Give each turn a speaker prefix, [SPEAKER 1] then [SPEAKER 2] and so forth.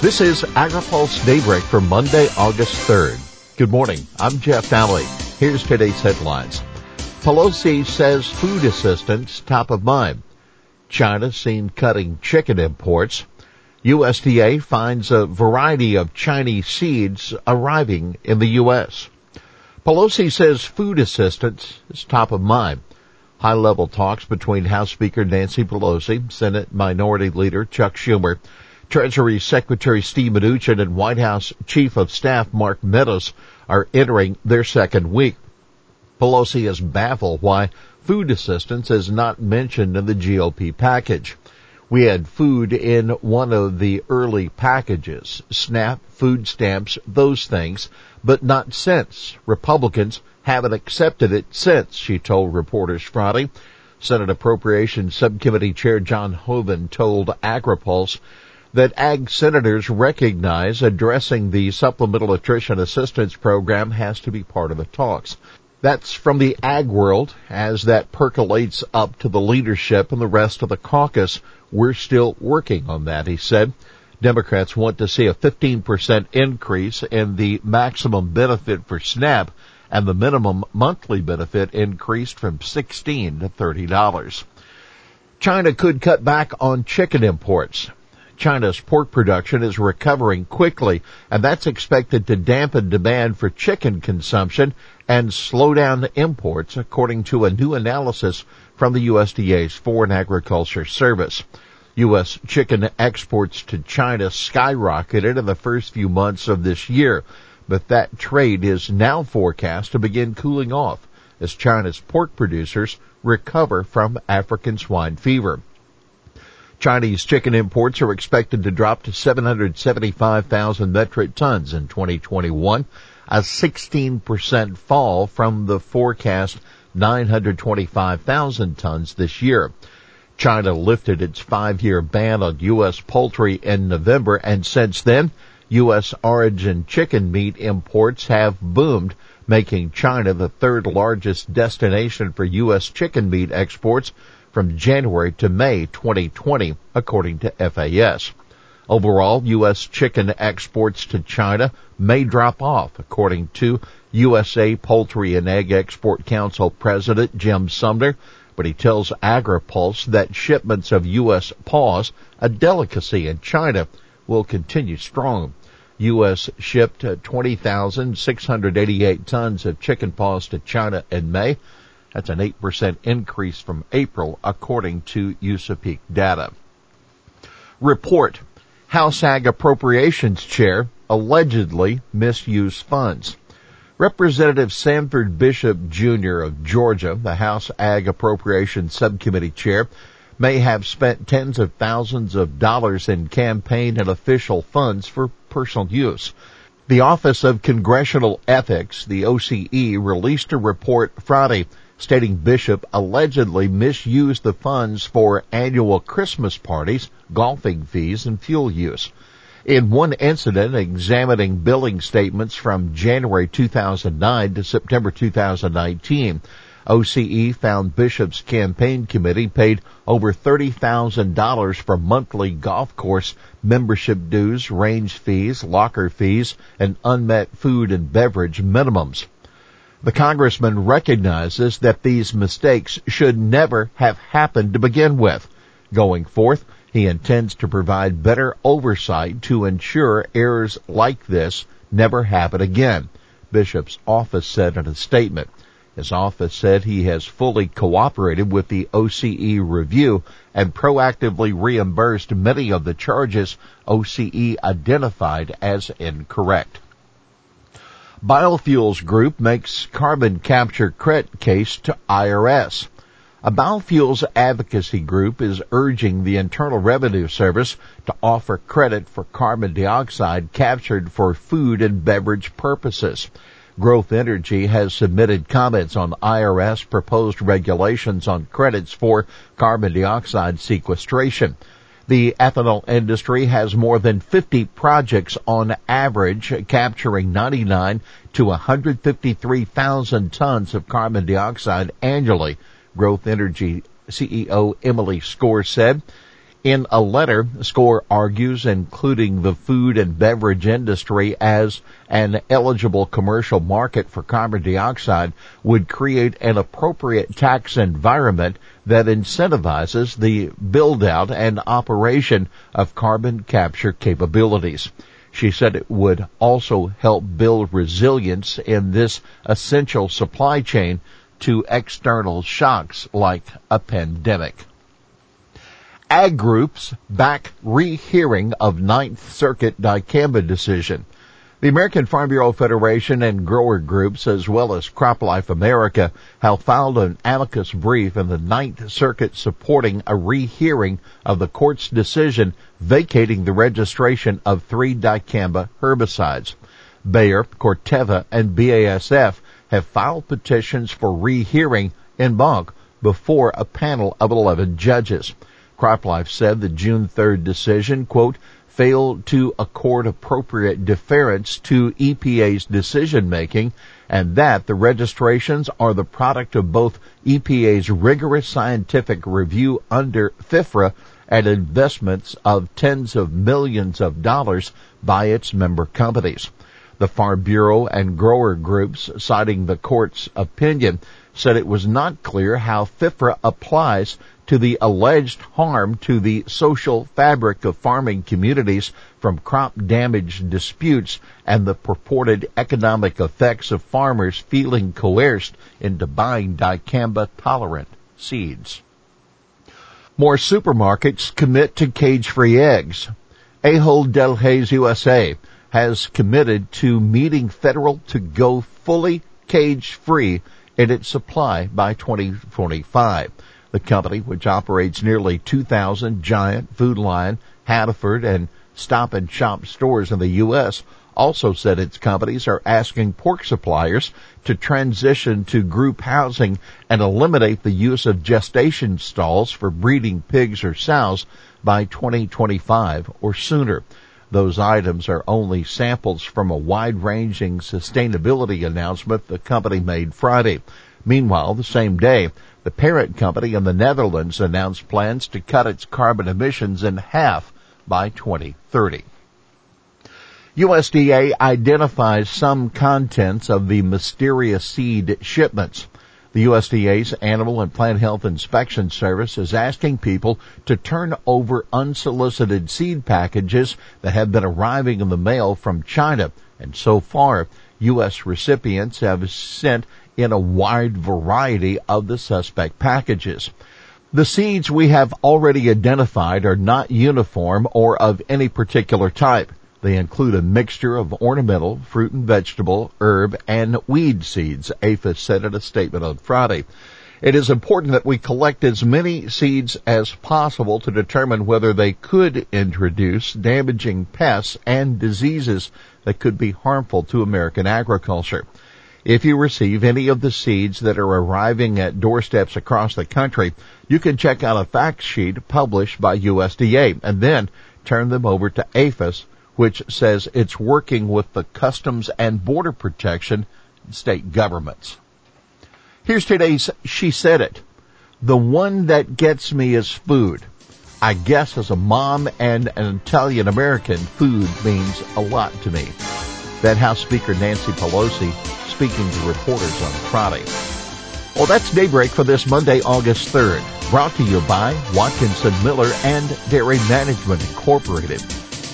[SPEAKER 1] This is AgriPulse Daybreak for Monday, August 3rd. Good morning. I'm Jeff Daly. Here's today's headlines. Pelosi says food assistance top of mind. China seen cutting chicken imports. USDA finds a variety of Chinese seeds arriving in the U.S. Pelosi says food assistance is top of mind. High level talks between House Speaker Nancy Pelosi, Senate Minority Leader Chuck Schumer, Treasury Secretary Steve Mnuchin and White House Chief of Staff Mark Meadows are entering their second week. Pelosi is baffled why food assistance is not mentioned in the GOP package. We had food in one of the early packages, SNAP, food stamps, those things, but not since. Republicans haven't accepted it since, she told reporters Friday. Senate Appropriations Subcommittee Chair John Hoeven told AgriPulse that ag senators recognize addressing the Supplemental Nutrition Assistance Program has to be part of the talks. That's from the ag world as that percolates up to the leadership and the rest of the caucus. We're still working on that, he said. Democrats want to see a 15% increase in the maximum benefit for SNAP and the minimum monthly benefit increased from 16 to $30. China could cut back on chicken imports. China's pork production is recovering quickly, and that's expected to dampen demand for chicken consumption and slow down imports, according to a new analysis from the USDA's Foreign Agriculture Service. U.S. chicken exports to China skyrocketed in the first few months of this year, but that trade is now forecast to begin cooling off as China's pork producers recover from African swine fever. Chinese chicken imports are expected to drop to 775,000 metric tons in 2021, a 16% fall from the forecast 925,000 tons this year. China lifted its five-year ban on U.S. poultry in November, and since then, U.S. origin chicken meat imports have boomed, making China the third largest destination for U.S. chicken meat exports from January to May 2020, according to FAS. Overall, U.S. chicken exports to China may drop off, according to USA Poultry and Egg Export Council President Jim Sumner, but he tells AgriPulse that shipments of U.S. paws, a delicacy in China, will continue strong. U.S. shipped 20,688 tons of chicken paws to China in May, that's an 8% increase from April, according to USAPEEC data. Report. House Ag Appropriations Chair allegedly misused funds. Representative Sanford Bishop Jr. of Georgia, the House Ag Appropriations Subcommittee Chair, may have spent tens of thousands of dollars in campaign and official funds for personal use. The Office of Congressional Ethics, the OCE, released a report Friday stating Bishop allegedly misused the funds for annual Christmas parties, golfing fees, and fuel use. In one incident examining billing statements from January 2009 to September 2019, OCE found Bishop's campaign committee paid over $30,000 for monthly golf course membership dues, range fees, locker fees, and unmet food and beverage minimums. The congressman recognizes that these mistakes should never have happened to begin with. Going forth, he intends to provide better oversight to ensure errors like this never happen again, Bishop's office said in a statement. His office said he has fully cooperated with the OCE review and proactively reimbursed many of the charges OCE identified as incorrect. Biofuels Group makes carbon capture credit case to IRS. A biofuels advocacy group is urging the Internal Revenue Service to offer credit for carbon dioxide captured for food and beverage purposes. Growth Energy has submitted comments on IRS proposed regulations on credits for carbon dioxide sequestration. The ethanol industry has more than 50 projects on average capturing 99 to 153,000 tons of carbon dioxide annually. Growth Energy CEO Emily Skor said, In a letter, Skor argues including the food and beverage industry as an eligible commercial market for carbon dioxide would create an appropriate tax environment that incentivizes the build out and operation of carbon capture capabilities. She said it would also help build resilience in this essential supply chain to external shocks like a pandemic. Ag groups back rehearing of Ninth Circuit dicamba decision. The American Farm Bureau Federation and grower groups, as well as CropLife America, have filed an amicus brief in the Ninth Circuit supporting a rehearing of the court's decision vacating the registration of three dicamba herbicides. Bayer, Corteva, and BASF have filed petitions for rehearing en banc before a panel of 11 judges. CropLife said the June 3rd decision, quote, failed to accord appropriate deference to EPA's decision making and that the registrations are the product of both EPA's rigorous scientific review under FIFRA and investments of tens of millions of dollars by its member companies. The Farm Bureau and grower groups, citing the court's opinion, said it was not clear how FIFRA applies to the alleged harm to the social fabric of farming communities from crop damage disputes and the purported economic effects of farmers feeling coerced into buying dicamba tolerant seeds. More supermarkets commit to cage-free eggs. Ahold Delhaize USA has committed to meeting federal to go fully cage-free in its supply by 2025. The company, which operates nearly 2,000 Giant, Food Lion, Hannaford, and Stop and Shop stores in the U.S., also said its companies are asking pork suppliers to transition to group housing and eliminate the use of gestation stalls for breeding pigs or sows by 2025 or sooner. Those items are only samples from a wide-ranging sustainability announcement the company made Friday. Meanwhile, the same day, the parent company in the Netherlands announced plans to cut its carbon emissions in half by 2030. USDA identifies some contents of the mysterious seed shipments. The USDA's Animal and Plant Health Inspection Service is asking people to turn over unsolicited seed packages that have been arriving in the mail from China. And so far, U.S. recipients have sent in a wide variety of the suspect packages. The seeds we have already identified are not uniform or of any particular type. They include a mixture of ornamental, fruit and vegetable, herb, and weed seeds, APHIS said in a statement on Friday. It is important that we collect as many seeds as possible to determine whether they could introduce damaging pests and diseases that could be harmful to American agriculture. If you receive any of the seeds that are arriving at doorsteps across the country, you can check out a fact sheet published by USDA and then turn them over to APHIS which says it's working with the Customs and Border Protection state governments. Here's today's She Said It. The one that gets me is food. I guess as a mom and an Italian American, food means a lot to me. That House Speaker Nancy Pelosi speaking to reporters on Friday. Well, that's Daybreak for this Monday, August 3rd. Brought to you by Watkinson Miller and Dairy Management Incorporated.